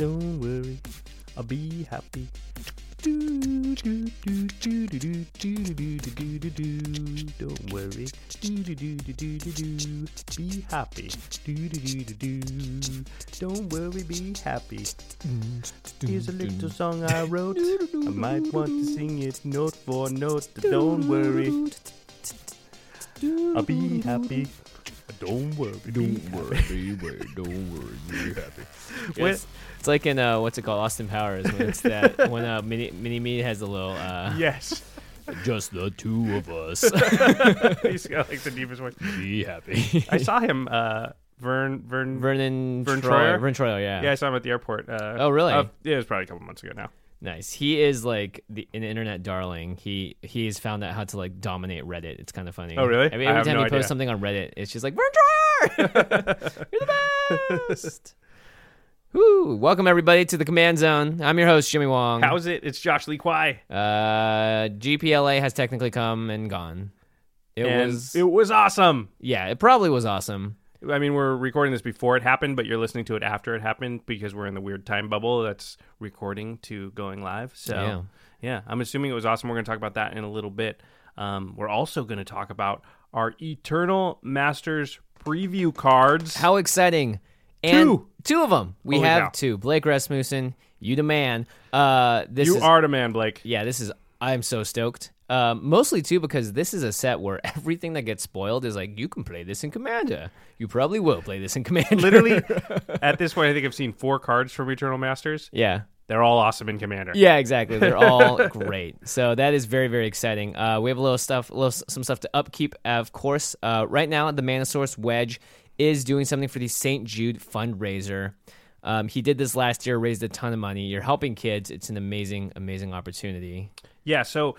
Don't worry, I'll be happy. Don't worry. Be happy. Don't worry, be happy. Here's a little song I wrote. I might want to sing it note for note. Don't worry. I'll be happy. Don't worry. Don't worry. Be happy. Don't worry. Be happy. Yeah, it's, it's like in uh, what's it called, Austin Powers, when it's that when uh, Mini Mini Me has a little uh, Yes. just the two of us. He's got like the deepest voice. Be happy. I saw him, uh, Verne, Verne, Vernon Verne Troyer. Verne Troyer, yeah. Yeah, I saw him at the airport. Uh, Oh, really? uh, yeah, it was probably a couple months ago now. Nice. He is like the an internet darling. He he's found out how to like dominate Reddit. It's kind of funny. Oh, really? I mean, I every have time no he idea. posts something on Reddit, it's just like Troyer, you're the best. Woo! Welcome everybody to the Command Zone. I'm your host Jimmy Wong. How's it? It's Josh Lee Kwai. Uh, GPLA has technically come and gone. It and was it was awesome. yeah, it probably was awesome. I mean, we're recording this before it happened, but you're listening to it after it happened because we're in the weird time bubble that's recording to going live. So, Yeah. yeah, I'm assuming it was awesome. We're going to talk about that in a little bit. Um, we're also going to talk about our Eternal Masters preview cards. How exciting! And Two. two of them. We Holy have cow. two. Blake Rasmussen, you the man. Uh, this you is are the man, Blake. yeah. This is I'm so stoked. Um, mostly too because this is a set where everything that gets spoiled is like you can play this in Commander. You probably will play this in Commander. Literally, at this point, I think I've seen four cards from Eternal Masters. yeah. They're all awesome in Commander. Yeah, exactly. They're all great. So that is very, very exciting. Uh, we have a little stuff, a little some stuff to upkeep. Of course, uh, right now the Mana Source Wedge is doing something for the St. Jude fundraiser. Um, he did this last year, raised a ton of money. You're helping kids. It's an amazing, amazing opportunity. Yeah, so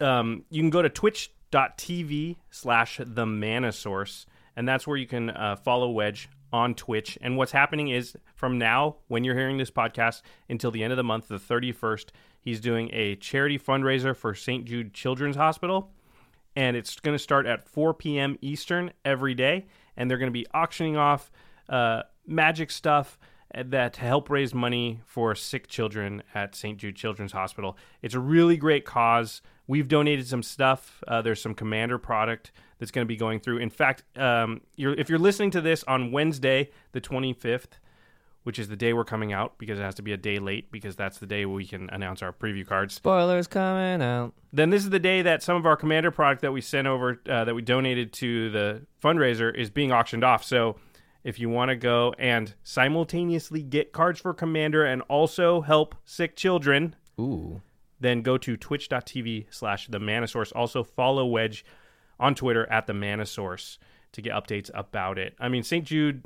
um, you can go to twitch.tv slash the mana source, and that's where you can uh, follow Wedge on Twitch. And what's happening is from now, when you're hearing this podcast, until the end of the month, the 31st, he's doing a charity fundraiser for St. Jude Children's Hospital. And it's going to start at 4 p.m. Eastern every day. And they're going to be auctioning off uh, magic stuff that to help raise money for sick children at St. Jude Children's Hospital. It's a really great cause. We've donated some stuff. Uh, there's some Commander product that's going to be going through. In fact, um, you're, if you're listening to this on Wednesday, the 25th, which is the day we're coming out because it has to be a day late because that's the day we can announce our preview cards. Spoilers coming out. Then this is the day that some of our Commander product that we sent over, uh, that we donated to the fundraiser, is being auctioned off. So if you want to go and simultaneously get cards for Commander and also help sick children, Ooh. then go to twitch.tv slash the mana source. Also follow Wedge on Twitter at the mana source to get updates about it. I mean, St. Jude,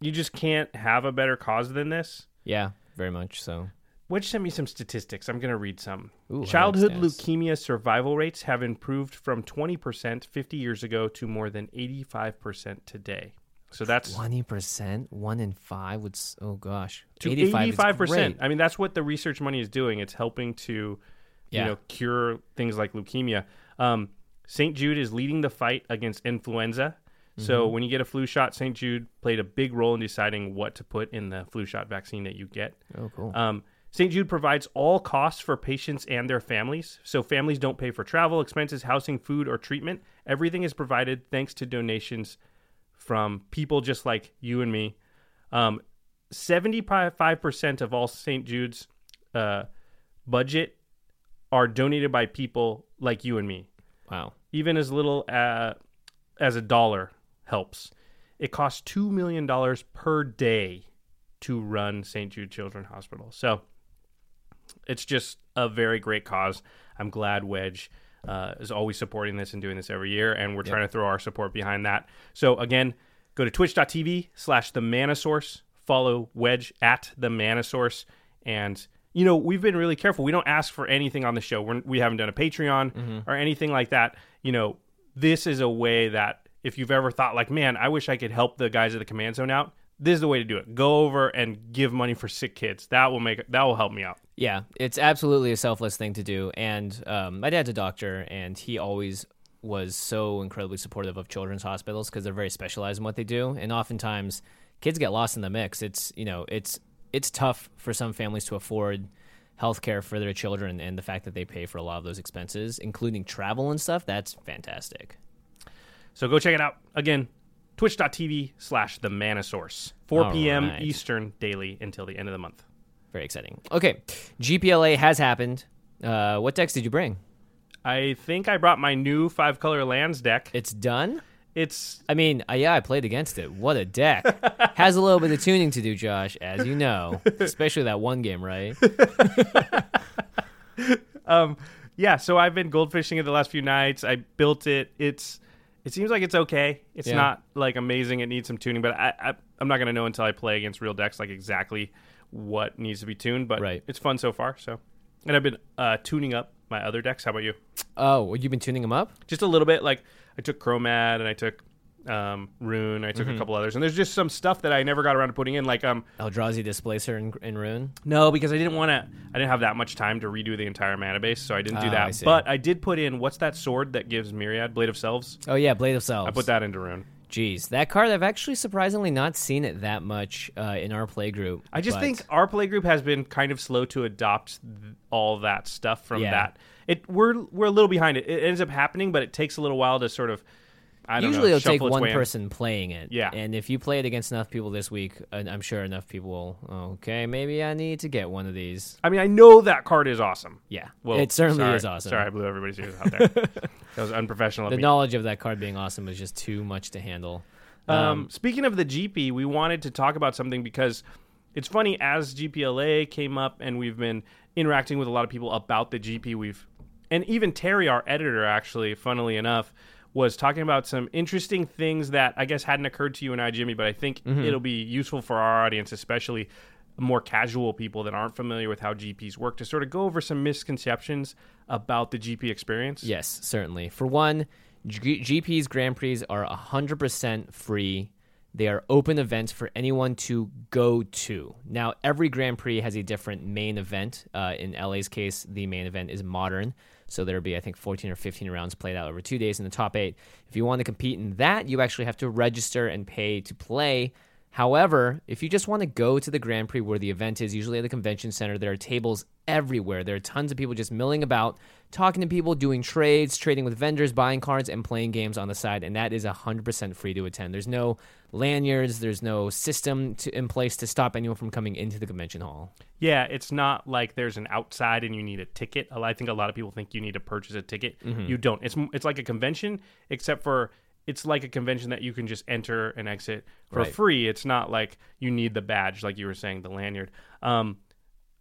you just can't have a better cause than this. Yeah, very much so. Wedge sent me some statistics. I'm going to read some. Ooh, Childhood leukemia survival rates have improved from 20% 50 years ago to more than 85% today. So that's Twenty percent, one in five would. s- Oh gosh, to 85 is 85%. I mean, that's what the research money is doing. It's helping to Yeah. you know, cure things like leukemia. Um, St. Jude is leading the fight against influenza. So Mm-hmm. when you get a flu shot, St. Jude played a big role in deciding what to put in the flu shot vaccine that you get. Oh, cool. Um, St. Jude provides all costs for patients and their families. So families don't pay for travel, expenses, housing, food, or treatment. Everything is provided thanks to donations from people just like you and me. Um, 75% of all St. Jude's uh, budget are donated by people like you and me. wow. Even as little uh, as a dollar helps. It costs $2 million per day to run St. Jude Children's Hospital. So it's just a very great cause. I'm glad Wedge uh, is always supporting this and doing this every year, and we're trying to throw our support behind that. So again, go to twitch.tv slash the mana source, follow Wedge at the mana source, and you know we've been really careful. We don't ask for anything on the show. We're, we haven't done a Patreon or anything like that. You know, this is a way that if you've ever thought like, man, I wish I could help the guys at the command zone out. This is the way to do it. Go over and give money for sick kids. That will make that will help me out. Yeah, it's absolutely a selfless thing to do. And um, my dad's a doctor, and he always was so incredibly supportive of children's hospitals because they're very specialized in what they do. And oftentimes, kids get lost in the mix. It's you know, it's it's tough for some families to afford health care for their children, and the fact that they pay for a lot of those expenses, including travel and stuff, that's fantastic. So go check it out. Again, twitch.tv slash the mana source. 4 All p.m. right. Eastern daily until the end of the month. Very exciting. Okay, GPLA has happened. Uh, what decks did you bring? I think I brought my new five color lands deck. It's done. It's I mean, uh, yeah, I played against it. What a deck. Has a little bit of tuning to do, Josh, as you know. Especially that one game, right? um yeah, so I've been goldfishing it the last few nights. I built it. It's it seems like it's okay. It's Yeah. not like amazing. It needs some tuning, but I, I I'm not gonna know until I play against real decks like exactly what needs to be tuned. But Right. it's fun so far. So, and I've been uh, tuning up my other decks. How about you? Oh, well, you've been tuning them up? Just a little bit. Like I took Chromad and I took um, Rune. I took Mm-hmm. a couple others, and there's just some stuff that I never got around to putting in. Like um Eldrazi Displacer in, in Rune? no, because I didn't want to. I didn't have that much time to redo the entire mana base, so I didn't do Oh, that. I but I did put in what's that sword that gives Myriad Blade of Selves? Oh, yeah, Blade of Selves. I put that into Rune. Jeez, that card, I've actually surprisingly not seen it that much uh, in our play group. I just but- think our play group has been kind of slow to adopt th- all that stuff from Yeah. that. It we're we're a little behind it. It ends up happening, but it takes a little while to sort of. I don't Usually know, it'll take one in. person playing it. Yeah. And if you play it against enough people this week, I'm sure enough people will, okay, maybe I need to get one of these. I mean, I know that card is awesome. Yeah. Well, it certainly sorry- is awesome. Sorry, I blew everybody's ears out there. that was unprofessional of The me. knowledge of that card being awesome is just too much to handle. Um, speaking of the GP, we wanted to talk about something because it's funny as GPLA came up and we've been interacting with a lot of people about the GP. We've and even Terry, our editor, actually, funnily enough, was talking about some interesting things that I guess hadn't occurred to you and I, Jimmy, but I think it'll be useful for our audience, especially more casual people that aren't familiar with how GPs work, to sort of go over some misconceptions about the GP experience. Yes, certainly. For one, G- GP's Grand Prix are 100% free. They are open events for anyone to go to. Now, every Grand Prix has a different main event. Uh, in LA's case, the main event is modern. So there'll be, I think, 14 or 15 rounds played out over two days in the top eight. If you want to compete in that, you actually have to register and pay to play. However, if you just want to go to the Grand Prix where the event is, usually at the convention center, there are tables everywhere. There are tons of people just milling about, talking to people, doing trades, trading with vendors, buying cards, and playing games on the side. And that is 100% free to attend. There's no lanyards, there's no system to, in place to stop anyone from coming into the convention hall. Yeah, it's not like there's an outside and you need a ticket. I think a lot of people think you need to purchase a ticket. Mm-hmm. You don't. It's it's like a convention, except for it's like a convention that you can just enter and exit for Right. free. It's not like you need the badge, like you were saying, the lanyard. Um,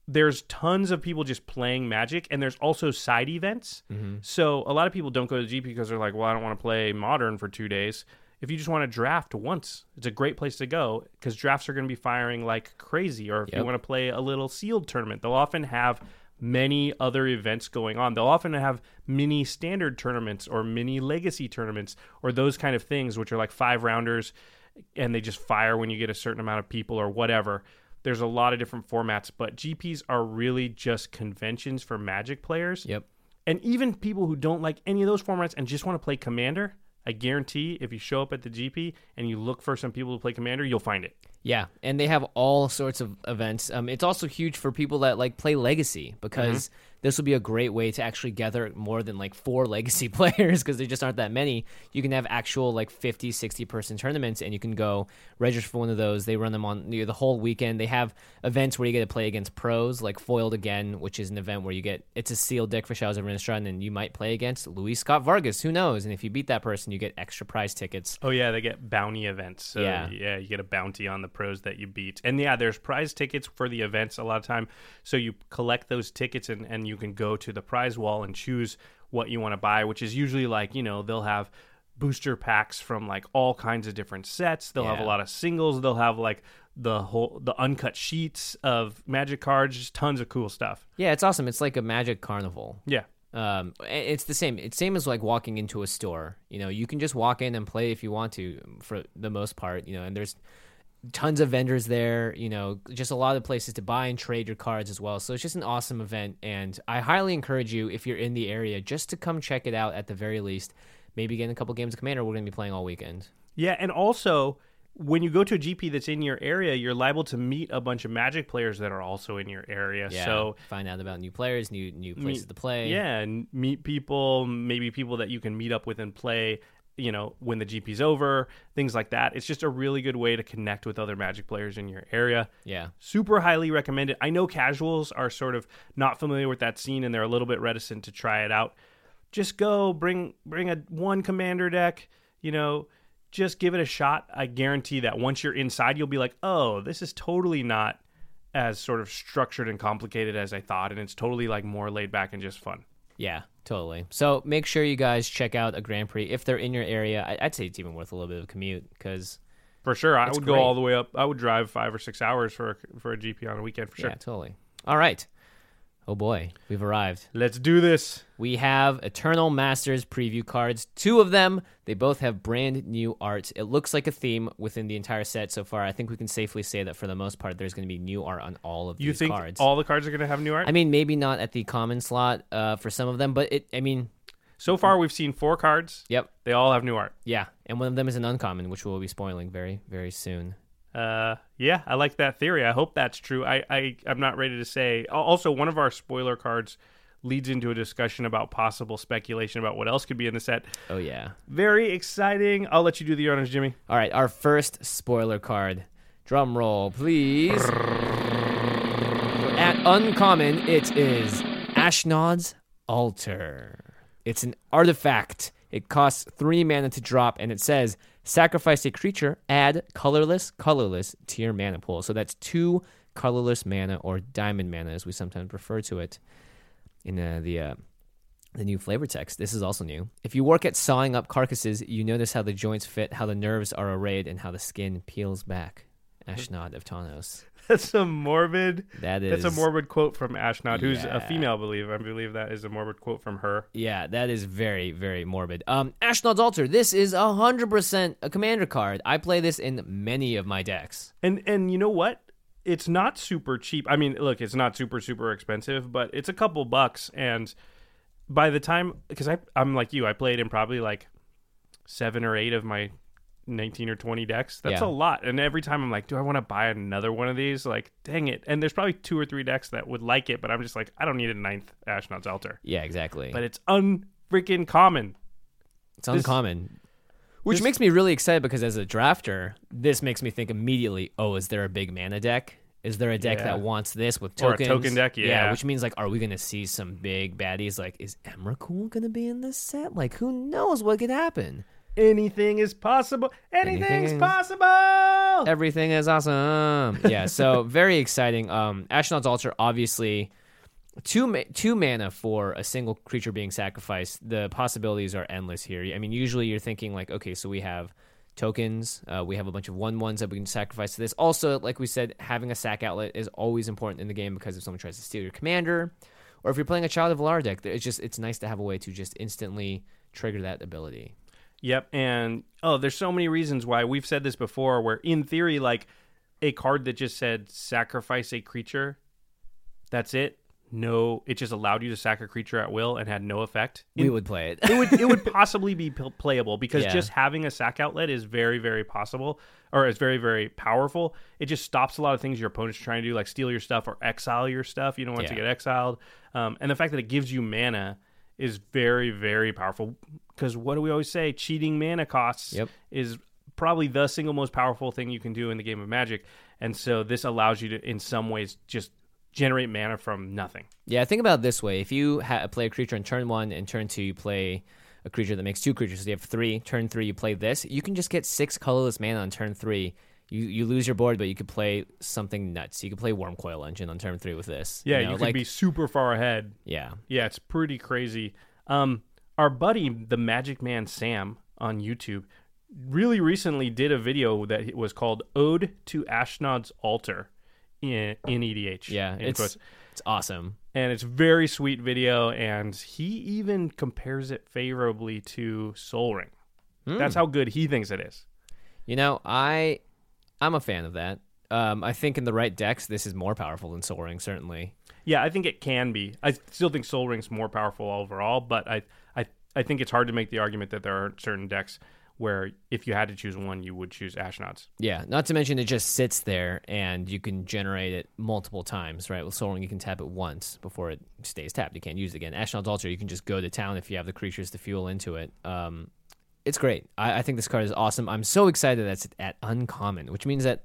there's tons of people just playing Magic, and there's also side events. Mm-hmm. So a lot of people don't go to GP because they're like, well, I don't want to play Modern for two days. If you just want to draft once, it's a great place to go because drafts are going to be firing like crazy. Or if you want to play a little sealed tournament, they'll often have many other events going on. They'll often have mini standard tournaments or mini legacy tournaments or those kind of things, which are like five rounders and they just fire when you get a certain amount of people or whatever. There's a lot of different formats, but GPs are really just conventions for Magic players. Yep. And even people who don't like any of those formats and just want to play Commander, I guarantee if you show up at the GP and you look for some people to play Commander, you'll find it. Yeah, and they have all sorts of events. Um, it's also huge for people that like play Legacy because this will be a great way to actually gather more than like four Legacy players because there just aren't that many. You can have actual like 50, 60 person tournaments and you can go register for one of those. They run them on you know, the whole weekend. They have events where you get to play against pros, like Foiled Again, which is an event where you get it's a sealed deck for Shadows of Innistrad and you might play against Luis Scott Vargas. Who knows? And if you beat that person, you get extra prize tickets. Oh yeah, they get bounty events. So Yeah. yeah, you get a bounty on the pros that you beat. And yeah, there's prize tickets for the events a lot of time. So you collect those tickets and, and you can go to the prize wall and choose what you want to buy, which is usually like, you know, they'll have booster packs from like all kinds of different sets. They'll have a lot of singles. They'll have like the whole the uncut sheets of magic cards, just tons of cool stuff. Yeah, it's awesome. It's like a magic carnival. Yeah. um it's the same it's same as like walking into a store you know you can just walk in and play if you want to for the most part you know and there's tons of vendors there you know just a lot of places to buy and trade your cards as well so it's just an awesome event and i highly encourage you if you're in the area just to come check it out at the very least maybe get in a couple games of commander we're going to be playing all weekend Yeah, and also when you go to a GP that's in your area, you're liable to meet a bunch of Magic players that are also in your area. yeah So find out about new players new new places meet- to play Yeah, and meet people, maybe people that you can meet up with and play. You know, when the GP's over, things like that. It's just a really good way to connect with other Magic players in your area. yeah Super highly recommended. I know casuals are sort of not familiar with that scene and they're a little bit reticent to try it out. Just go bring bring a one commander deck, you know, just give it a shot. I guarantee that once you're inside you'll be like, "Oh, this is totally not as sort of structured and complicated as I thought and it's totally like more laid back and just fun." Yeah, totally. So make sure you guys check out a Grand Prix if they're in your area. I- I'd say it's even worth a little bit of a commute because For sure, I would go all the way up. I would drive 5 or 6 hours for a, for a GP on a weekend for sure. yeah, totally. All right. Oh boy, we've arrived. Let's do this. We have Eternal Masters preview cards. Two of them. They both have brand new art. It looks like a theme within the entire set so far. I think we can safely say that for the most part, there's going to be new art on all of You these think cards. all the cards are going to have new art? I mean, maybe not at the common slot uh, for some of them, but it. I mean, so far we've seen 4 cards. yep, They all have new art. yeah, and one of them is an uncommon, which we'll be spoiling very, very soon. Uh, yeah, I like that theory. I hope that's true. I, I I'm not ready to say. Also, one of our spoiler cards leads into a discussion about possible speculation about what else could be in the set. Oh yeah. Very exciting. I'll let you do the honors, Jimmy. All right, our first spoiler card. Drum roll, please. At uncommon, it is Ashnod's Altar. It's an artifact. It costs three mana to drop, and it says sacrifice a creature, add colorless, colorless to your mana pool. So that's two colorless mana or diamond mana, as we sometimes refer to it in uh, the uh, the new flavor text. This is also new. If you work at sawing up carcasses, you notice how the joints fit, how the nerves are arrayed, and how the skin peels back. Ashnod of Tanos. That's a morbid. That is That's a morbid quote from Ashnod, who's a female, I believe. I believe that is a morbid quote from her. Yeah, that is very, very morbid. Um, Ashnod's Altar. This is a hundred percent a commander card. I play this in many of my decks. And and you know what? It's not super cheap. I mean, look, it's not super super expensive, but it's a couple bucks. And by the time, because I I'm like you, I played in probably like seven or eight of my 19 or 20 decks. That's Yeah. a lot. And every time I'm like, do I want to buy another one of these? Like, dang it. And there's probably two or three decks that would like it, but I'm just like, I don't need a ninth Ashnod's Altar. Yeah, exactly. But it's unfreaking common. It's uncommon. Which makes me really excited because as a drafter, this makes me think immediately, oh, is there a big mana deck? Is there a deck Yeah. that wants this with Or a token deck, yeah. which means like, are we gonna see some big baddies? Like, is Emrakul gonna be in this set? Like, who knows what could happen? Anything is possible. Anything's Anything is- possible. Everything is awesome. Yeah, so very exciting. Um, Ashnod's Altar, obviously, two ma- two mana for a single creature being sacrificed. The possibilities are endless here. I mean, usually you're thinking like, okay, so we have tokens, uh, we have a bunch of one ones that we can sacrifice to this. Also, like we said, having a sack outlet is always important in the game because if someone tries to steal your commander, or if you're playing a Child of Alara deck, it's just it's nice to have a way to just instantly trigger that ability. Yep, and oh, there's so many reasons why we've said this before. Where in theory, like a card that just said sacrifice a creature, that's it. No, it just allowed you to sack a creature at will and had no effect. We would play it. it would it would possibly be p- playable because Yeah. just having a sack outlet is very very possible or is very very powerful. It just stops a lot of things your opponent's trying to do, like steal your stuff or exile your stuff. You don't want it to get exiled, um, and the fact that it gives you mana is very very powerful. Because what do we always say? Cheating mana costs Yep. is probably the single most powerful thing you can do in the game of Magic, and so this allows you to, in some ways, just generate mana from nothing. Yeah, think about it this way: if you ha- play a creature in turn one and turn two, you play a creature that makes two creatures. So you have three. Turn three, you play this. You can just get six colorless mana on turn three. You you lose your board, but you could play something nuts. You could play Wurmcoil Engine on turn three with this. Yeah, you, know, could like be super far ahead yeah. Yeah, it's pretty crazy. Um, our buddy, the Magic Man Sam on YouTube, really recently did a video that was called "Ode to Ashnod's Altar" in in EDH. Yeah, in it's quotes. it's awesome. and it's very sweet video, and he even compares it favorably to Sol Ring. Hmm. That's how good he thinks it is. You know, I I'm a fan of that. Um, I think in the right decks, this is more powerful than Sol Ring, certainly. Yeah, I think it can be. I still think Sol Ring's more powerful overall, but I, I, think it's hard to make the argument that there are certain decks where if you had to choose one, you would choose Ashnod's. Yeah, not to mention it just sits there and you can generate it multiple times, right? With Sol Ring, you can tap it once before it stays tapped. You can't use it again. Ashnod's Altar, you can just go to town if you have the creatures to fuel into it. Um, it's great. I, I think this card is awesome. I'm so excited that it's at uncommon, which means that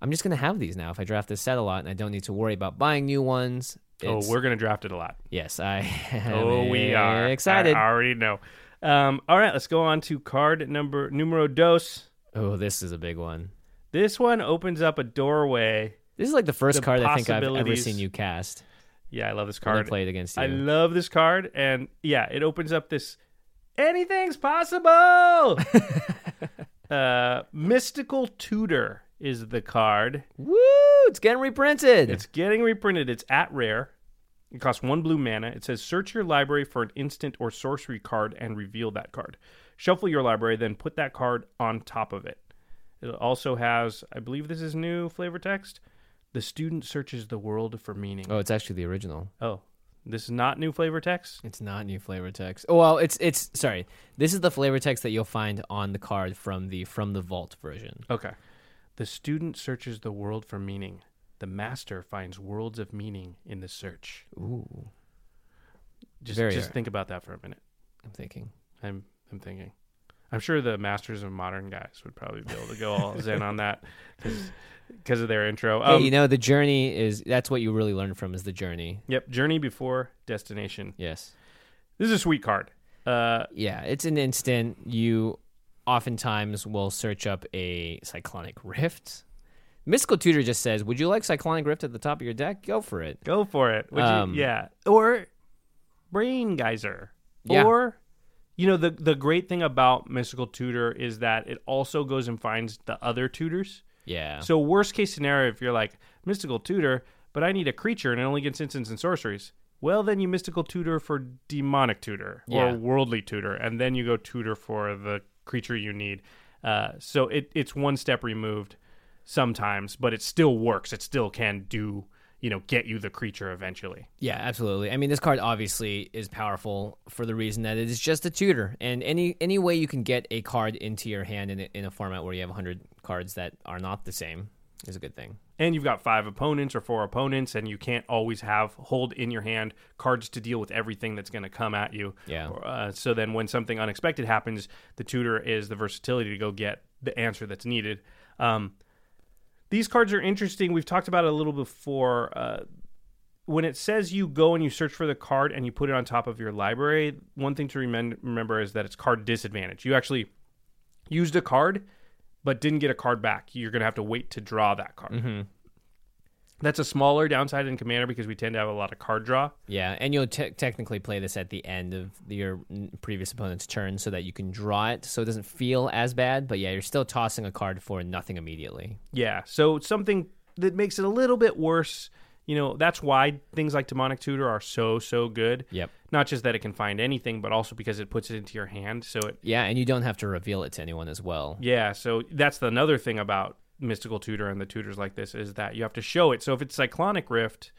I'm just going to have these now if I draft this set a lot and I don't need to worry about buying new ones. Oh, we're gonna draft it a lot. Yes, I am Oh, we are excited. I already know. Um, all right, let's go on to card number numero dos. Oh, this is a big one. This one opens up a doorway. This is like the first The card I think I've ever seen you cast Yeah, I love this card. played against you. I love this card, and yeah, it opens up this anything's possible. uh, Mystical Tutor is the card. Woo! It's getting reprinted. It's getting reprinted. It's at rare. It costs one blue mana. It says search your library for an instant or sorcery card and reveal that card. Shuffle your library, then put that card on top of it. It also has, I believe this is new flavor text. The student searches the world for meaning. oh, it's actually the original. Oh, this is not new flavor text. It's not new flavor text. Oh well, it's it's sorry. This is the flavor text that you'll find on the card from the from the vault version. Okay. The student searches the world for meaning. The master finds worlds of meaning in the search. Ooh, Just, Very just think about that for a minute. I'm thinking. I'm, I'm thinking. I'm sure the masters of modern guys would probably be able to go all zen on that because of their intro. Hey, Um, you know the journey is that's what you really learn from is the journey. Yep. Journey before destination. Yes. This is a sweet card. Uh, Yeah, it's an instant. You oftentimes will search up a cyclonic rift. Mystical Tutor just says, "Would you like cyclonic rift at the top of your deck? Go for it." go for it. Would you- Um, yeah. Or brain geyser. Yeah. Or you know the the great thing about mystical tutor is that it also goes and finds the other tutors. Yeah. So worst case scenario, if you're like mystical tutor, but I need a creature and it only gets instants and sorceries. Well, then you mystical tutor for demonic tutor or Yeah. worldly tutor, and then you go tutor for the creature you need. Uh, so it it's one step removed sometimes, but it still works. It still can do you know get you the creature eventually. Yeah, absolutely. I mean, this card obviously is powerful for the reason that it is just a tutor, and any any way you can get a card into your hand in a, in a format where you have 100 cards that are not the same is a good thing. and you've got five opponents or four opponents and you can't always have hold in your hand cards to deal with everything that's going to come at you Yeah. uh, so then when something unexpected happens the tutor is the versatility to go get the answer that's needed um, these cards are interesting we've talked about it a little before uh, when it says you go and you search for the card and you put it on top of your library one thing to remember is that it's card disadvantage you actually used a card but didn't get a card back you're going to have to wait to draw that card mm-hmm. that's a smaller downside in Commander because we tend to have a lot of card draw. Yeah, and you'll te- technically play this at the end of your previous opponent's turn so that you can draw it, so it doesn't feel as bad. But yeah, you're still tossing a card for nothing immediately. Yeah, so something that makes it a little bit worse. You know, that's why things like Demonic Tutor are so so good. Yep. Not just that it can find anything, but also because it puts it into your hand. So it, Yeah, and you don't have to reveal it to anyone as well. yeah. So that's the another thing about mystical tutor and the tutors like this is that you have to show it. So if it's cyclonic rift,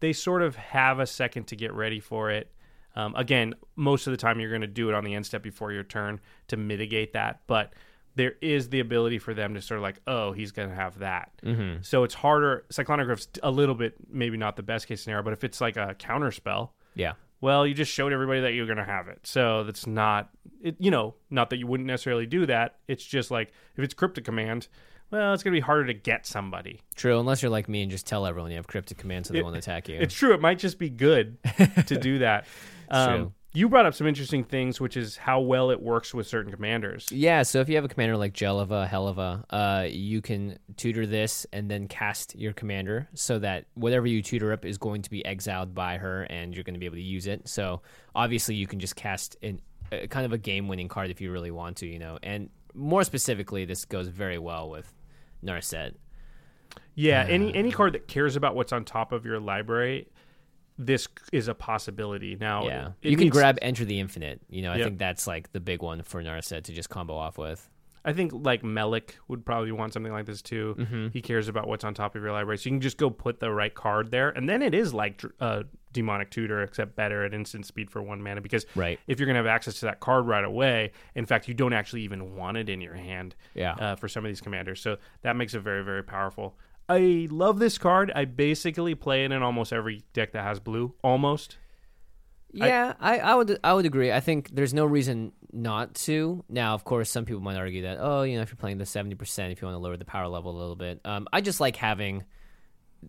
they sort of have a second to get ready for it. Um, again, most of the time you're going to do it on the end step before your turn to mitigate that, but there is the ability for them to sort of like, oh, he's going to have that. Mm-hmm. So it's harder. Cyclonic rift's a little bit maybe not the best case scenario, but if it's like a counter spell, Yeah. well, you just showed everybody that you're going to have it. So that's not, it, you know, not that you wouldn't necessarily do that. It's just like if it's cryptic command, well, it's going to be harder to get somebody. True, unless you're like me and just tell everyone you have cryptic command so they It- won't attack you. It's true. It might just be good to do that. Um, true. You brought up some interesting things, which is how well it works with certain commanders. Yeah, so if you have a commander like Jeleva, Helliva, uh, you can tutor this and then cast your commander so that whatever you tutor up is going to be exiled by her and you're going to be able to use it. So obviously you can just cast an, a kind of a game winning card if you really want to, you know. And more specifically, this goes very well with Narset. Yeah, any any card that cares about what's on top of your library, this is a possibility. Now, Yeah, you can needs- grab Enter the Infinite. You know, I Yep. think that's like the big one for Narset to just combo off with. I think like Melek would probably want something like this too. Mm-hmm. He cares about what's on top of your library, so you can just go put the right card there, and then it is like uh, demonic tutor, except better at instant speed for one mana. Because Right. if you're gonna have access to that card right away, in fact, you don't actually even want it in your hand. Yeah. Uh, for some of these commanders, so that makes it very very powerful. I love this card. I basically play it in almost every deck that has blue. Almost. Yeah, I, I would I would agree. I think there's no reason not to. Now, of course, some people might argue that oh, you know, if you're playing the seventy percent, if you want to lower the power level a little bit, um, I just like having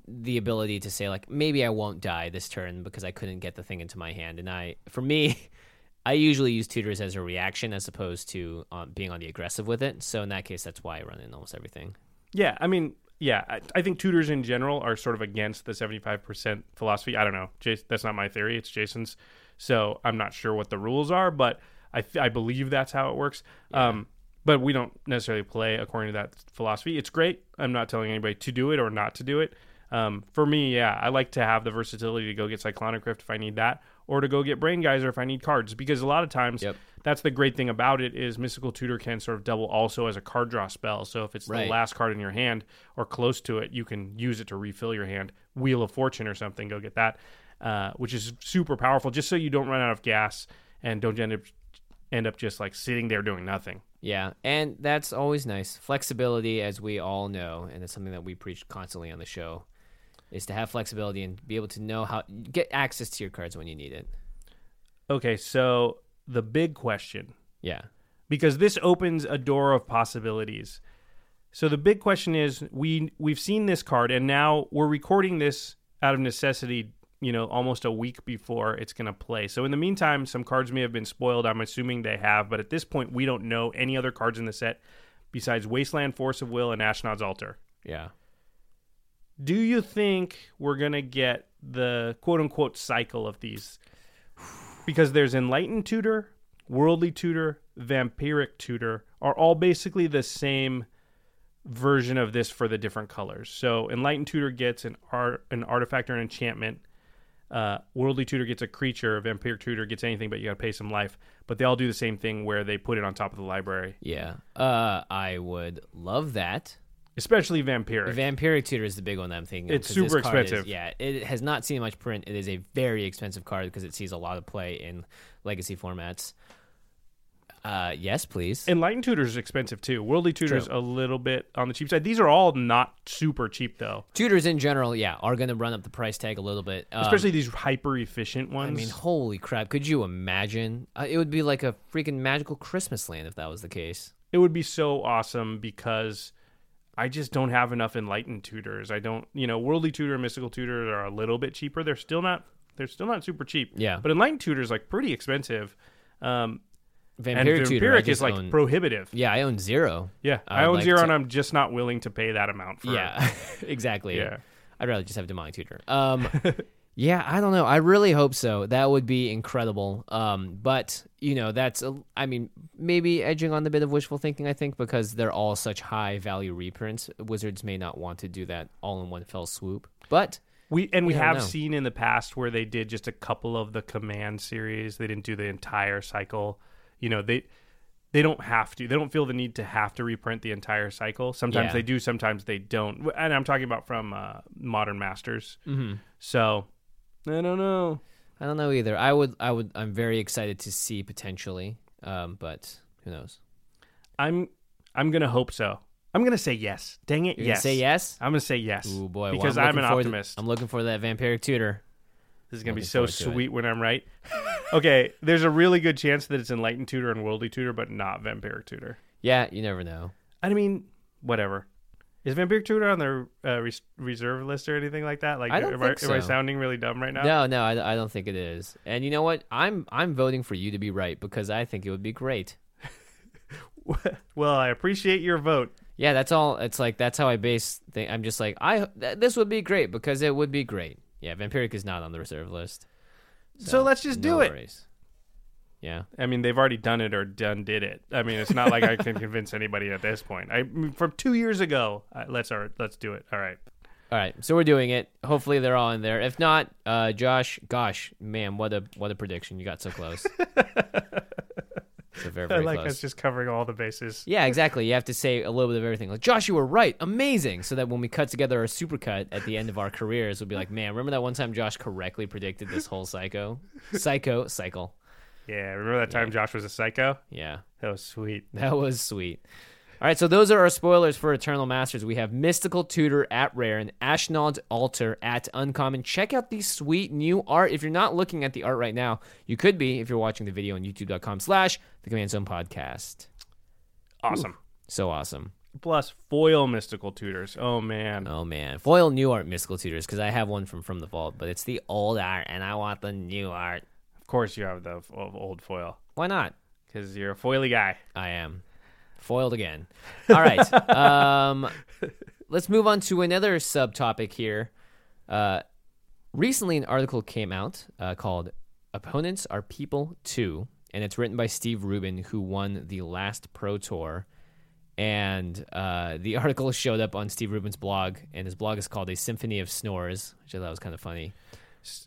the ability to say like maybe I won't die this turn because I couldn't get the thing into my hand, and I for me. I usually use tutors as a reaction as opposed to um, being on the aggressive with it. So in that case, that's why I run in almost everything. Yeah, I mean, yeah, I, I think tutors in general are sort of against the 75% philosophy. I don't know. Jas- that's not my theory. It's Jason's. So I'm not sure what the rules are, but I, th- I believe that's how it works. Um, but we don't necessarily play according to that philosophy. It's great. I'm not telling anybody to do it or not to do it. Um, for me, yeah, I like to have the versatility to go get Cyclonic Rift if I need that, or to go get Brain Geyser if I need cards. Because a lot of times, Yep. That's the great thing about it is Mystical Tutor can sort of double also as a card draw spell. So if it's Right. the last card in your hand or close to it, you can use it to refill your hand. Wheel of Fortune or something, go get that, uh, which is super powerful. Just so you don't run out of gas and don't end up end up just like sitting there doing nothing. Yeah, and that's always nice. Flexibility, as we all know, and it's something that we preach constantly on the show, is to have flexibility and be able to know how get access to your cards when you need it. Okay, so the big question Yeah. because this opens a door of possibilities. So the big question is we we've seen this card and now we're recording this out of necessity, you know, almost a week before it's going to play. So in the meantime, some cards may have been spoiled. I'm assuming they have, but at this point we don't know any other cards in the set besides Wasteland Force of Will and Ashnod's Altar. Yeah. Do you think we're going to get the quote unquote cycle of these? Because there's Enlightened Tutor, Worldly Tutor, Vampiric Tutor are all basically the same version of this for the different colors. So Enlightened Tutor gets an art, an artifact or an enchantment. Uh, Worldly Tutor gets a creature. Vampiric Tutor gets anything, but you got to pay some life. But they all do the same thing where they put it on top of the library, Yeah. Uh, I would love that. Especially Vampiric. Vampiric Tutor is the big one that I'm thinking. of, It's super card is- expensive. yeah, it has not seen much print. It is a very expensive card because it sees a lot of play in legacy formats. Uh, yes, please. Enlightened Tutor is expensive too. Worldly Tutor is a little bit on the cheap side. These are all not super cheap though, Tutors in general, yeah, are going to run up the price tag a little bit. Um, especially these hyper efficient ones. I mean, holy crap! Could you imagine? Uh, it would be like a freaking magical Christmas land if that was the case. it would be so awesome because I just don't have enough Enlightened Tutors. I don't, you know, Worldly Tutor and Mystical Tutor are a little bit cheaper. They're still not. They're still not super cheap. Yeah. but Enlightened Tutor is like pretty expensive. Um, and Vampiric Tutor, Vampiric just is like own- prohibitive. yeah, I own zero. Yeah, I I, own like zero, to- and I'm just not willing to pay that amount for. Yeah, exactly. Yeah. I'd rather just have demonic tutor. Um, yeah, I don't know. I really hope so. That would be incredible. Um, but you know, that's a, I mean, maybe edging on the bit of wishful thinking. I think because they're all such high value reprints, Wizards may not want to do that all in one fell swoop. But We and we have know. seen in the past where they did just a couple of the command series. They didn't do the entire cycle. You know, they they don't have to. They don't feel the need to have to reprint the entire cycle. Sometimes Yeah. they do, sometimes they don't. And I'm talking about from uh, Modern Masters. Mm-hmm. So I don't know. I don't know either. I would. I would. I'm very excited to see potentially, um, but who knows? I'm I'm gonna hope so. I'm gonna say yes. Dang it, You're gonna yes. say yes. I'm gonna say yes. Oh boy, well, because I'm, I'm, looking an forward to- optimist. I'm looking for that vampiric tutor. this is gonna be so forward to it. sweet when I'm right. okay, there's a really good chance that it's Enlightened Tutor and Worldly Tutor, but not Vampiric Tutor. Yeah, you never know. I mean, whatever. Is Vampiric Tutor on the uh, res- reserve list or anything like that? Like, I don't am, think I, am I sounding really dumb right now? No, no, I, I don't think it is. And you know what? I'm I'm voting for you to be right because I think it would be great. well, I appreciate your vote. Yeah, that's all. It's like that's how I base. Thing. I'm just like I. Th- this would be great because it would be great. Yeah, Vampiric is not on the reserve list. So, let's just no do it. worries. Yeah. I mean, they've already done it or done did it. I mean, it's not like I can convince anybody at this point. I from two years ago. Uh, let's all right, let's do it. All right. All right, so we're doing it. Hopefully they're all in there. If not, uh, Josh, gosh, man, what a what a prediction! You got so close. so very I very like close. us just covering all the bases. Yeah, exactly. You have to say a little bit of everything. Like, Josh, you were right. Amazing. So that when we cut together our supercut at the end of our careers, we'll be like, man, remember that one time Josh correctly predicted this whole psycho? Psycho cycle. Yeah. Remember that time Josh was a psycho? Yeah. That was sweet. That was sweet. All right, so those are our spoilers for Eternal Masters. We have Mystical Tutor at Rare and Ashnod's Altar at Uncommon. Check out the sweet new art. If you're not looking at the art right now, you could be if you're watching the video on youtube.com slash the Command Zone Podcast. Awesome. So awesome. Plus foil mystical tutors. Oh man. Oh man, foil new art mystical tutors because I have one from from the vault, but it's the old art and I want the new art. Of course you have the f- old foil Why not? because you're a foily guy. I am foiled again. All right, um, let's move on to another subtopic here. Uh, recently, an article came out uh, called "Opponents Are People Too," and it's written by Steve Rubin, who won the last Pro Tour. And uh, the article showed up on Steve Rubin's blog, and his blog is called "A Symphony of Snores," which I thought was kind of funny.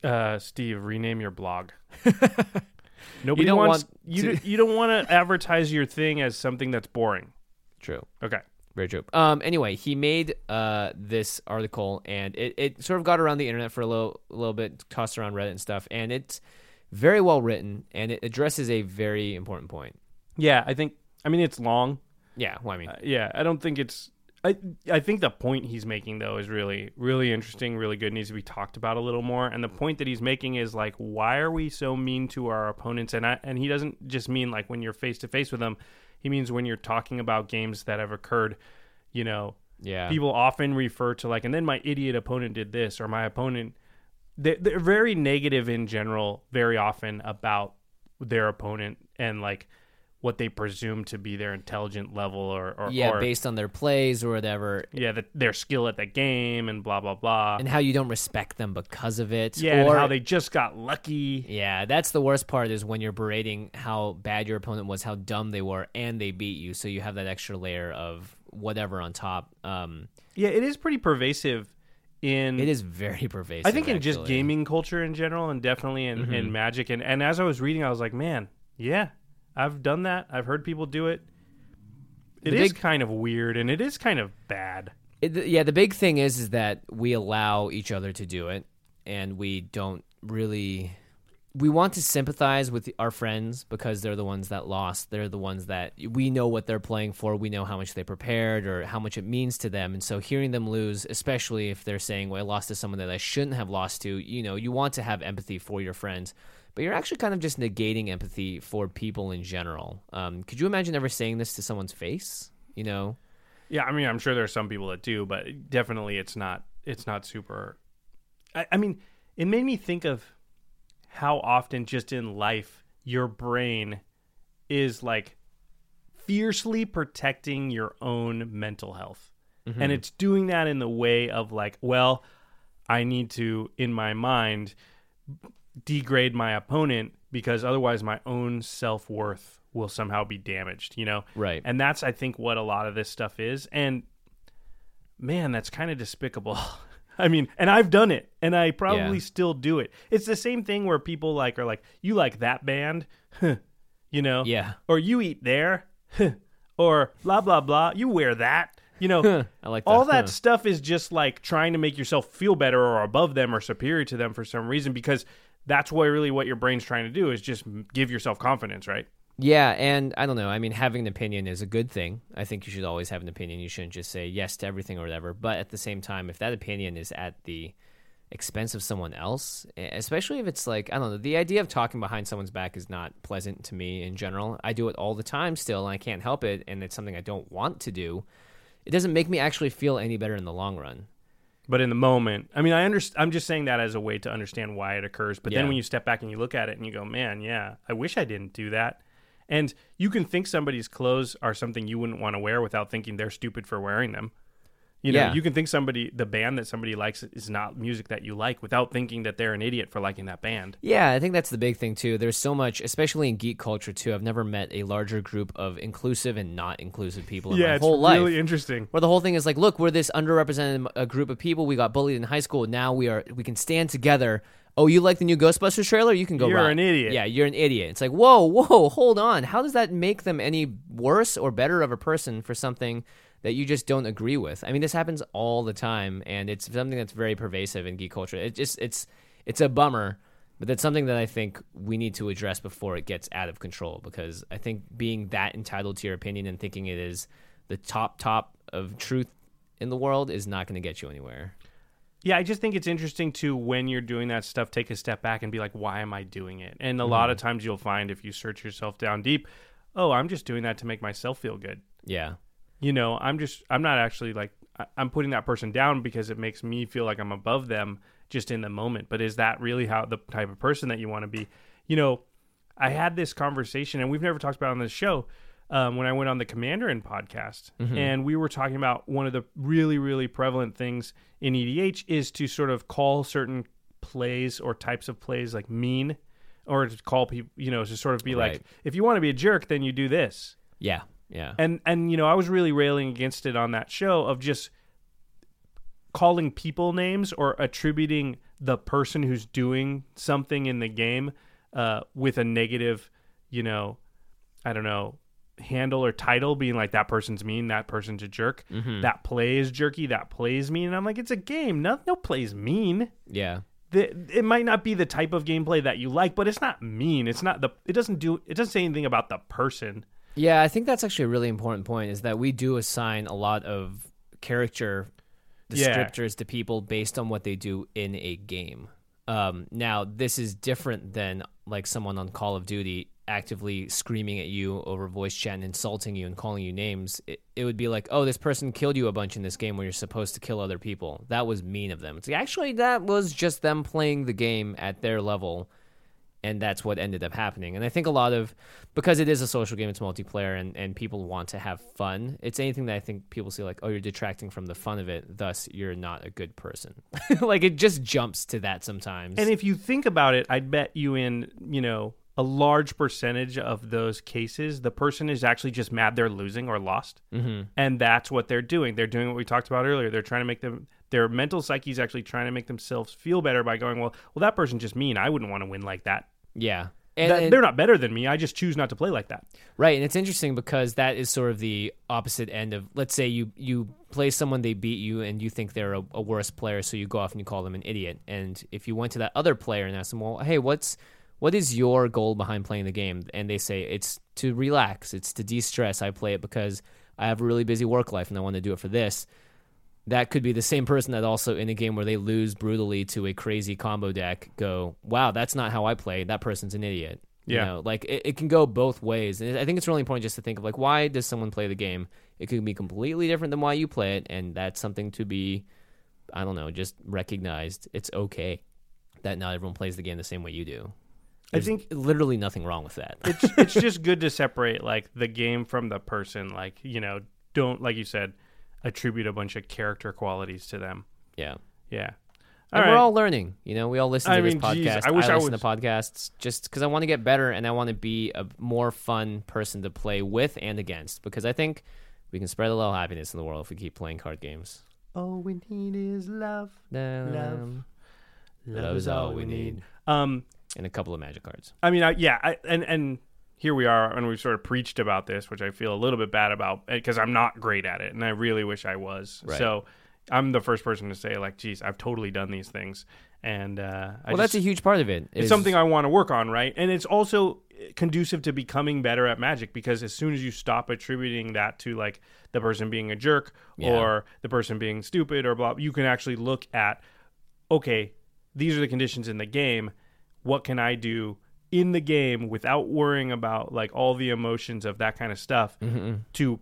Uh, Steve, rename your blog. Nobody don't wants want you. to- d- you don't want to advertise your thing as something that's boring. True. Okay. Very true. Um. Anyway, he made uh this article, and it, it sort of got around the internet for a little little bit, tossed around Reddit and stuff, and it's very well written, and it addresses a very important point. Yeah, I think. I mean, it's long. Yeah. Well, I mean, Uh, yeah, I don't think it's. I I think the point he's making though is really really interesting, really good. Needs to be talked about a little more. And the mm-hmm. point that he's making is like, why are we so mean to our opponents? And I, and he doesn't just mean like when you're face to face with them. He means when you're talking about games that have occurred. You know, yeah. people often refer to like, and then my idiot opponent did this, or my opponent. They're, they're very negative in general, very often about their opponent and like what they presume to be their intelligent level or, or yeah, or, based on their plays or whatever, yeah, the, their skill at the game and blah blah blah. and how you don't respect them because of it. yeah, or and how they just got lucky. Yeah, that's the worst part is when you're berating how bad your opponent was, how dumb they were, and they beat you. So you have that extra layer of whatever on top. Um, Yeah, it is pretty pervasive in. it is very pervasive. I think in just gaming culture in general, and definitely in, in Magic. And and as I was reading, I was like, man, yeah, I've done that. I've heard people do it. It The is big- kind of weird, and it is kind of bad. It, yeah, the big thing is is that we allow each other to do it, and we don't really. We want to sympathize with our friends because they're the ones that lost. They're the ones that we know what they're playing for. We know how much they prepared or how much it means to them. And so hearing them lose, especially if they're saying, "Well, I lost to someone that I shouldn't have lost to," you know, you want to have empathy for your friends, but you're actually kind of just negating empathy for people in general. Um, could you imagine ever saying this to someone's face? You know, Yeah, I mean, I'm sure there are some people that do, but definitely it's not. It's not super. I, I mean, it made me think of how often, just in life, your brain is like fiercely protecting your own mental health, and it's doing that in the way of like, well, I need to, in my mind, degrade my opponent because otherwise my own self worth will somehow be damaged. You know, Right. And that's I think what a lot of this stuff is. And man, that's kind of despicable. I mean, and I've done it, and I probably Yeah. still do it. It's the same thing where people like are like, "You like that band, you know? Yeah. Or you eat there, or blah blah blah. You wear that. You know, I like that. all that Huh. stuff is just like trying to make yourself feel better or above them or superior to them for some reason because that's what really what your brain's trying to do is just give yourself confidence, right? Yeah, and I don't know. I mean, having an opinion is a good thing. I think you should always have an opinion. You shouldn't just say yes to everything or whatever. But at the same time, if that opinion is at the expense of someone else, especially if it's like, I don't know, the idea of talking behind someone's back is not pleasant to me in general. I do it all the time still, and I can't help it, and it's something I don't want to do. It doesn't make me actually feel any better in the long run. But in the moment, I mean, I understand. I'm just saying that as a way to understand why it occurs. But then Yeah. when you step back and you look at it and you go, "Man, yeah, I wish I didn't do that." And you can think somebody's clothes are something you wouldn't want to wear without thinking they're stupid for wearing them. You know, Yeah. you can think somebody, the band that somebody likes, is not music that you like without thinking that they're an idiot for liking that band. Yeah, I think that's the big thing too. There's so much, especially in geek culture too. I've never met a larger group of inclusive and not inclusive people in yeah, my it's whole life. really interesting. where the whole thing is like, look, we're this underrepresented group of people. We got bullied in high school. Now we are we can stand together. Oh, you like the new Ghostbusters trailer? You can go. You're run. an idiot. Yeah, you're an idiot. It's like, whoa, whoa, hold on. How does that make them any worse or better of a person for something that you just don't agree with? I mean, this happens all the time, and it's something that's very pervasive in geek culture. It just it's it's a bummer. But that's something that I think we need to address before it gets out of control because I think being that entitled to your opinion and thinking it is the top top of truth in the world is not going to get you anywhere. Yeah, I just think it's interesting to when you're doing that stuff, take a step back and be like, why am I doing it? And a lot of mm-hmm. times you'll find if you search yourself down deep, oh, I'm just doing that to make myself feel good. Yeah. You know, I'm just, I'm not actually like, I'm putting that person down because it makes me feel like I'm above them just in the moment. But is that really how the type of person that you want to be? You know, I had this conversation, and we've never talked about it on this show. Um, when I went on the Commanderin podcast, and we were talking about one of the really, really prevalent things in EDH is to sort of call certain plays or types of plays like mean, or to call people, you know, to sort of be like, if you want to be a jerk, then you do this Yeah. Yeah. and and you know i was really railing against it on that show of just calling people names or attributing the person who's doing something in the game uh, with a negative you know i don't know handle or title being like that person's mean that person's a jerk. That play is jerky that play is mean. And i'm like it's a game. No, no play's mean. Yeah. the, it might not be the type of gameplay that you like but it's not mean. It's not the it doesn't do it doesn't say anything about the person Yeah, I think that's actually a really important point is that we do assign a lot of character Yeah. descriptors to people based on what they do in a game. Um, now, this is different than like someone on Call of Duty actively screaming at you over voice chat and insulting you and calling you names. It, it would be like, oh, this person killed you a bunch in this game where you're supposed to kill other people. That was mean of them. It's like, actually, that was just them playing the game at their level and that's what ended up happening. And I think a lot of because it is a social game, it's multiplayer, and and people want to have fun. It's anything that I think people see like, oh, you're detracting from the fun of it, thus you're not a good person. like it just jumps to that sometimes. And if you think about it, I'd bet you in, you know, a large percentage of those cases, the person is actually just mad they're losing or lost. Mm-hmm. And that's what they're doing. They're doing what we talked about earlier. They're trying to make them, their mental psyche is actually trying to make themselves feel better by going, well, well, that person's just mean. I wouldn't want to win like that. Yeah. And, That- and- they're not better than me. I just choose not to play like that. Right, and it's interesting because that is sort of the opposite end of let's say you you play someone they beat you and you think they're a, a worse player, so you go off and you call them an idiot. And if you went to that other player and asked them, well, hey, what's what is your goal behind playing the game? And they say it's to relax, it's to de-stress. I play it because I have a really busy work life and I want to do it for this. That could be the same person that also in a game where they lose brutally to a crazy combo deck go, wow, that's not how I play. That person's an idiot. You Yeah. know, like it, it can go both ways. And I think it's really important just to think of like why does someone play the game? It could be completely different than why you play it, and that's something to be I don't know, just recognized. It's okay that not everyone plays the game the same way you do. I think literally nothing wrong with that. it's it's just good to separate like the game from the person. Like you know, don't like you said, attribute a bunch of character qualities to them. yeah. Yeah, And right. we're all learning, you know. We all listen to I this mean, podcast. geez, I wish I listen was- to podcasts just because I want to get better and I want to be a more fun person to play with and against. Because I think we can spread a little happiness in the world if we keep playing card games. All we need is love. Um, Love Love is all we need. Um, and a couple of magic cards. I mean, I, yeah, I, and and here we are, and we've sort of preached about this, which I feel a little bit bad about because I'm not great at it, and I really wish I was. Right. So I'm the first person to say, like, geez, I've totally done these things, and uh, I well, just, that's a huge part of it. it's is- something I want to work on, right? And it's also conducive to becoming better at magic because as soon as you stop attributing that to like the person being a jerk Yeah. or the person being stupid or blah, you can actually look at, okay, these are the conditions in the game. What can I do in the game without worrying about like all the emotions of that kind of stuff mm-hmm, mm-hmm. to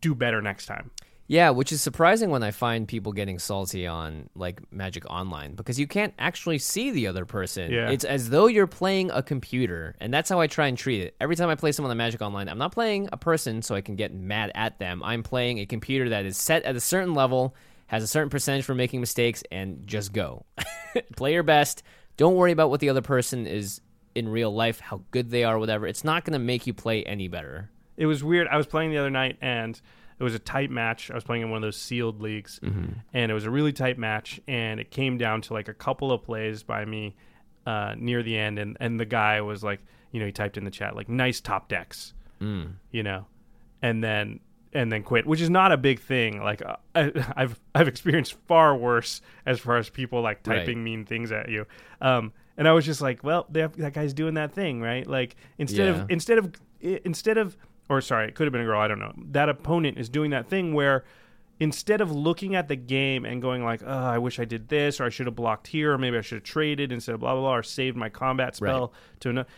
do better next time? Yeah, which is surprising when I find people getting salty on like Magic Online because you can't actually see the other person. Yeah. It's as though you're playing a computer, and that's how I try and treat it. Every time I play someone on Magic Online, I'm not playing a person so I can get mad at them. I'm playing a computer that is set at a certain level, has a certain percentage for making mistakes, and just go. play your best. Don't worry about what the other person is in real life, how good they are, whatever. It's not going to make you play any better. it was weird. I was playing the other night and it was a tight match. I was playing in one of those sealed leagues and it was a really tight match and it came down to like a couple of plays by me uh, near the end and, and the guy was like, you know, he typed in the chat like nice top decks, you know, and then and then quit, which is not a big thing. Like uh, I, I've I've experienced far worse as far as people like Right. typing mean things at you. Um, and I was just like, well, they have, that guy's doing that thing, right? Like instead Yeah. of instead of instead of or sorry, it could have been a girl, I don't know. That opponent is doing that thing where instead of looking at the game and going like, "Oh, I wish I did this or I should have blocked here or maybe I should have traded instead of blah blah blah or saved my combat spell to another."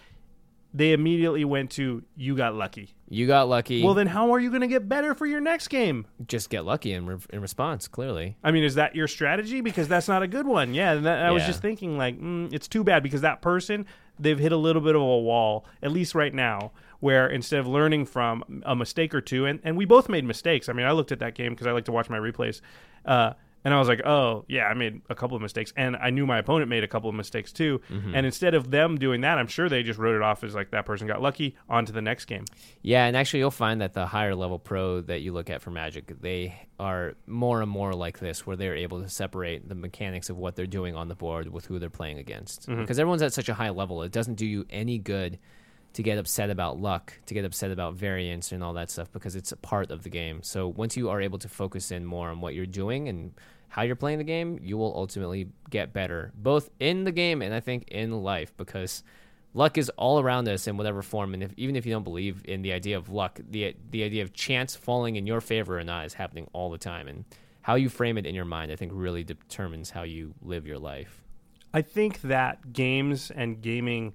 They immediately went to you got lucky. You got lucky. Well, then how are you going to get better for your next game? just get lucky in, re- in response, clearly. I mean, is that your strategy? Because that's not a good one. Yeah, and that, I was just thinking, like, mm, it's too bad because that person, they've hit a little bit of a wall, at least right now, where instead of learning from a mistake or two, and, and we both made mistakes. I mean, I looked at that game because I like to watch my replays, uh, and I was like, oh, yeah, I made a couple of mistakes. And I knew my opponent made a couple of mistakes too. Mm-hmm. And instead of them doing that, I'm sure they just wrote it off as like that person got lucky, on to the next game. Yeah, and actually, you'll find that the higher level pro that you look at for Magic, they are more and more like this, where they're able to separate the mechanics of what they're doing on the board with who they're playing against. Mm-hmm. Because everyone's at such a high level, it doesn't do you any good to get upset about luck, to get upset about variance and all that stuff, because it's a part of the game. So once you are able to focus in more on what you're doing and how you're playing the game, you will ultimately get better, both in the game and I think in life, because luck is all around us in whatever form. And if, even if you don't believe in the idea of luck, the the idea of chance falling in your favor or not is happening all the time. And how you frame it in your mind, I think, really determines how you live your life. I think that games and gaming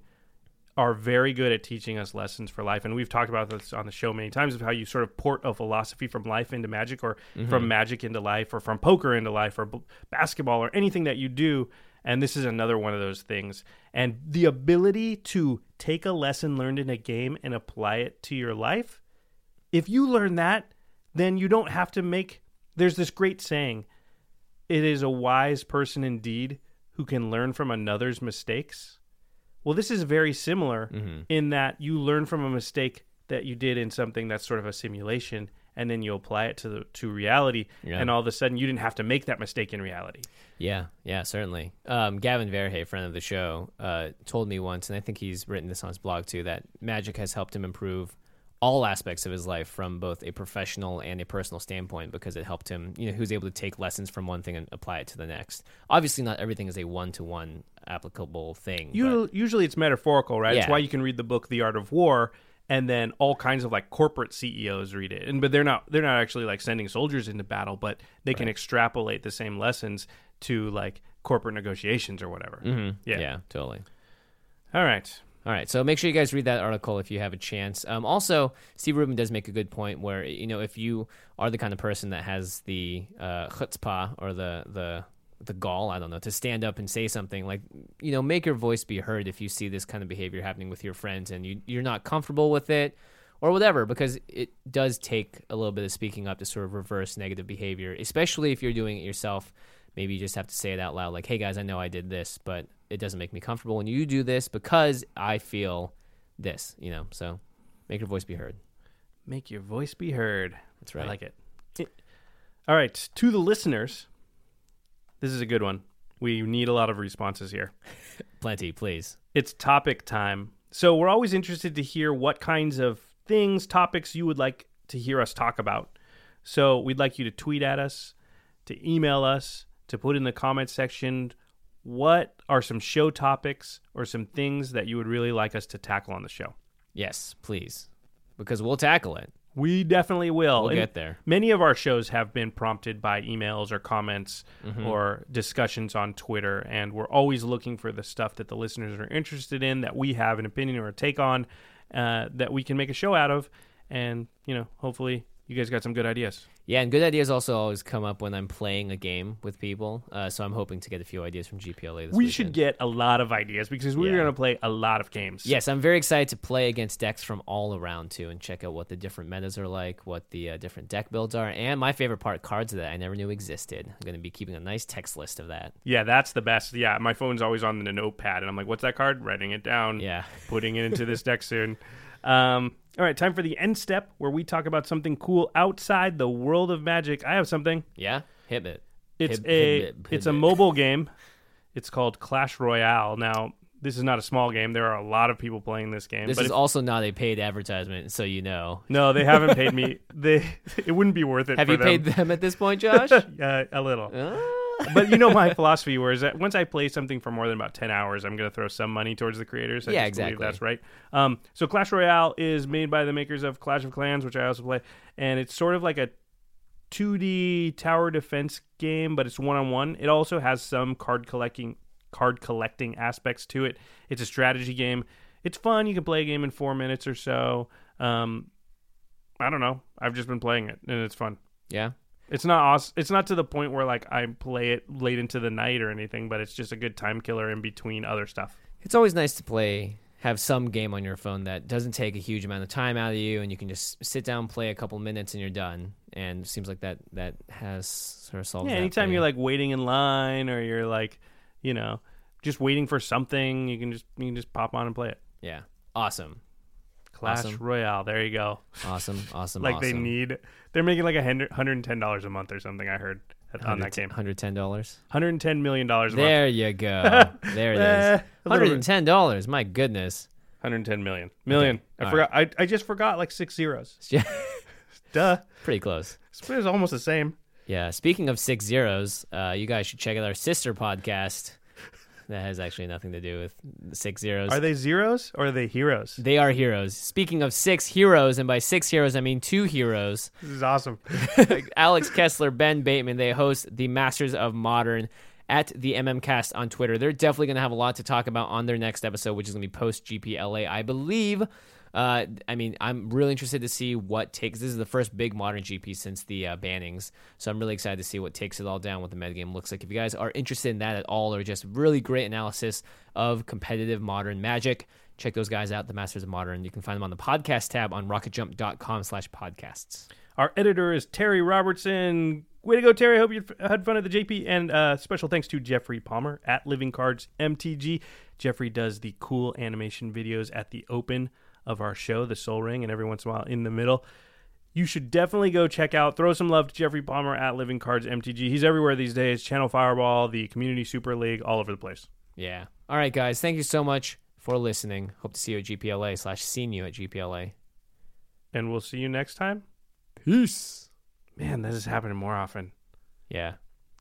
are very good at teaching us lessons for life. And we've talked about this on the show many times of how you sort of port a philosophy from life into magic or mm-hmm. from magic into life or from poker into life or b- basketball or anything that you do. And this is another one of those things. And the ability to take a lesson learned in a game and apply it to your life, if you learn that, then you don't have to make. There's this great saying it is a wise person indeed who can learn from another's mistakes. Well, this is very similar in that you learn from a mistake that you did in something that's sort of a simulation and then you apply it to the to reality Yeah. and all of a sudden you didn't have to make that mistake in reality. Yeah, yeah, certainly. Um, Gavin Verhey, friend of the show, uh, told me once, and I think he's written this on his blog too, that magic has helped him improve all aspects of his life from both a professional and a personal standpoint because it helped him, you know, he was able to take lessons from one thing and apply it to the next. Obviously, not everything is a one to one applicable thing. but- usually it's metaphorical, right? It's why you can read the book The Art of War and then all kinds of like corporate CEOs read it. And but they're not they're not actually like sending soldiers into battle, but they can extrapolate the same lessons to like corporate negotiations or whatever. Mhm. Yeah. yeah, totally. All right. All right, so make sure you guys read that article if you have a chance. Um, also, Steve Rubin does make a good point where you know if you are the kind of person that has the uh, chutzpah or the the the gall, I don't know, to stand up and say something like, you know, make your voice be heard if you see this kind of behavior happening with your friends and you you're not comfortable with it or whatever, because it does take a little bit of speaking up to sort of reverse negative behavior, especially if you're doing it yourself. Maybe you just have to say it out loud, like, "Hey guys, I know I did this, but it doesn't make me comfortable when you do this because I feel this." You know, so make your voice be heard. Make your voice be heard. That's right. I like it. All right, to the listeners, this is a good one. We need a lot of responses here. Plenty, please. It's topic time. so we're always interested to hear what kinds of things, topics you would like to hear us talk about. So we'd like you to tweet at us, to email us, to put in the comments section what are some show topics or some things that you would really like us to tackle on the show. Yes, please, because we'll tackle it. We definitely will. We'll And get there. Many of our shows have been prompted by emails or comments Mm-hmm. or discussions on Twitter, and we're always looking for the stuff that the listeners are interested in, that we have an opinion or a take on, uh, that we can make a show out of. And, you know, hopefully you guys got some good ideas. Yeah, and good ideas also always come up when I'm playing a game with people. Uh, so I'm hoping to get a few ideas from GPLA this week. we weekend. should get a lot of ideas because we're Yeah. going to play a lot of games. Yes, I'm very excited to play against decks from all around too, and check out what the different metas are like, what the uh, different deck builds are, and my favorite part, cards that I never knew existed. I'm going to be keeping a nice text list of that. Yeah, that's the best. Yeah, my phone's always on the notepad, and I'm like, "What's that card?" Writing it down. Yeah. putting it into this deck soon. Um, all right, time for the end step, where we talk about something cool outside the world of Magic. I have something. Yeah, hit it. It's a hib- it's a mobile game. It's called Clash Royale. Now, this is not a small game. There are a lot of people playing this game. This is if- also not a paid advertisement, so you know. no, they haven't paid me. They it wouldn't be worth it. Have you them. paid them at this point, Josh? Uh, a little. Ah. But you know my philosophy whereas that once i play something for more than about 10 hours i'm going to throw some money towards the creators. I Yeah, exactly. that's right. Um, so clash royale is made by the makers of clash of clans which i also play and it's sort of like a 2d tower defense game but it's one-on-one. It also has some card collecting card collecting aspects to it. It's a strategy game. It's fun. You can play a game in four minutes or so. Um, i don't know. I've just been playing it and it's fun. Yeah. It's not awesome. It's not to the point where like I play it late into the night or anything, but it's just a good time killer in between other stuff. It's always nice to play, have some game on your phone that doesn't take a huge amount of time out of you, and you can just sit down, play a couple minutes, and you're done. And it seems like that that has sort of solved. Yeah, anytime you're like waiting in line or you're like, you know, just waiting for something, you can just you can just pop on and play it. yeah, awesome, Clash Awesome. Royale, there you go. awesome, awesome. like they need, they're making like a hundred hundred and ten dollars a month or something. I heard on that game, hundred ten dollars. hundred ten million dollars a month. There you go. There it Eh, is. Hundred and ten dollars. My goodness. 110 million. Million. I all forgot. I, I just forgot like six zeros. Yeah, Duh. pretty close. It was almost the same. Yeah. Speaking of six zeros, uh, you guys should check out our sister podcast. That has actually nothing to do with six zeros. Are they zeros or are they heroes? They are heroes. Speaking of six heroes, and by six heroes, I mean two heroes. This is awesome. Alex Kessler, Ben Bateman, they host the Masters of Modern at the MMCast on Twitter. They're definitely going to have a lot to talk about on their next episode, which is going to be post GPLA, I believe. Uh, I mean, I'm really interested to see what takes. This is the first big modern GP since the uh, bannings, so I'm really excited to see what takes it all down. What the metagame looks like. If you guys are interested in that at all, or just really great analysis of competitive modern Magic, check those guys out. The Masters of Modern. You can find them on the podcast tab on RocketJump.com/podcasts. Our editor is Terry Robertson. Way to go, Terry. Hope you had fun at the JP. And uh, special thanks to Jeffrey Palmer at Living Cards MTG. Jeffrey does the cool animation videos at the open of our show, The Sol Ring, and every once in a while in the middle. You should definitely go check out, throw some love to Jeffrey Palmer at Living Cards MTG. He's everywhere these days. Channel Fireball, the Community Super League, all over the place. Yeah. All right, guys. Thank you so much for listening. Hope to see you at GPLA slash seen you at GPLA. And we'll see you next time. Peace. Man, this is happening more often. Yeah.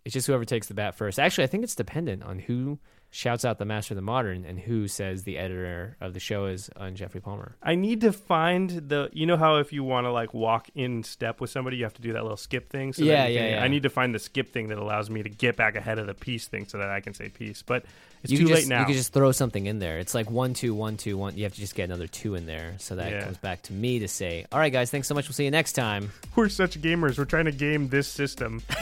It's just whoever takes the bat first. Actually, I think it's dependent on who shouts out the Master of the Modern and who says the editor of the show is on Jeffrey Palmer. I need to find the. You know how if you want to like walk in step with somebody, you have to do that little skip thing. So that Yeah, can- yeah, yeah. I need to find the skip thing that allows me to get back ahead of the peace thing, so that I can say peace. But it's you too can late now. You can just throw something in there. It's like one, two, one, two, one. You have to just get another two in there. So that Yeah. comes back to me to say, all right, guys, thanks so much. We'll see you next time. We're such gamers. We're trying to game this system.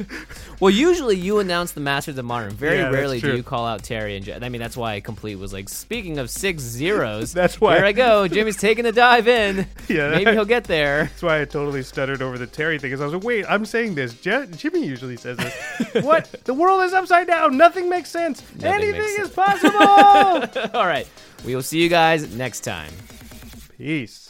Well, usually you announce the Masters of the Modern. Very Yeah, rarely do you call out Terry and. Je- I mean, that's why Complete was like, speaking of six zeros. That's why- Here I go. Jimmy's taking a dive in. Yeah, Maybe he'll get there. That's why I totally stuttered over the Terry thing. Because I was like, wait, I'm saying this. Je- Jimmy usually says this. what? The world is upside down. Nothing makes sense. Nothing Anything makes is possible. All right. We will see you guys next time. Peace.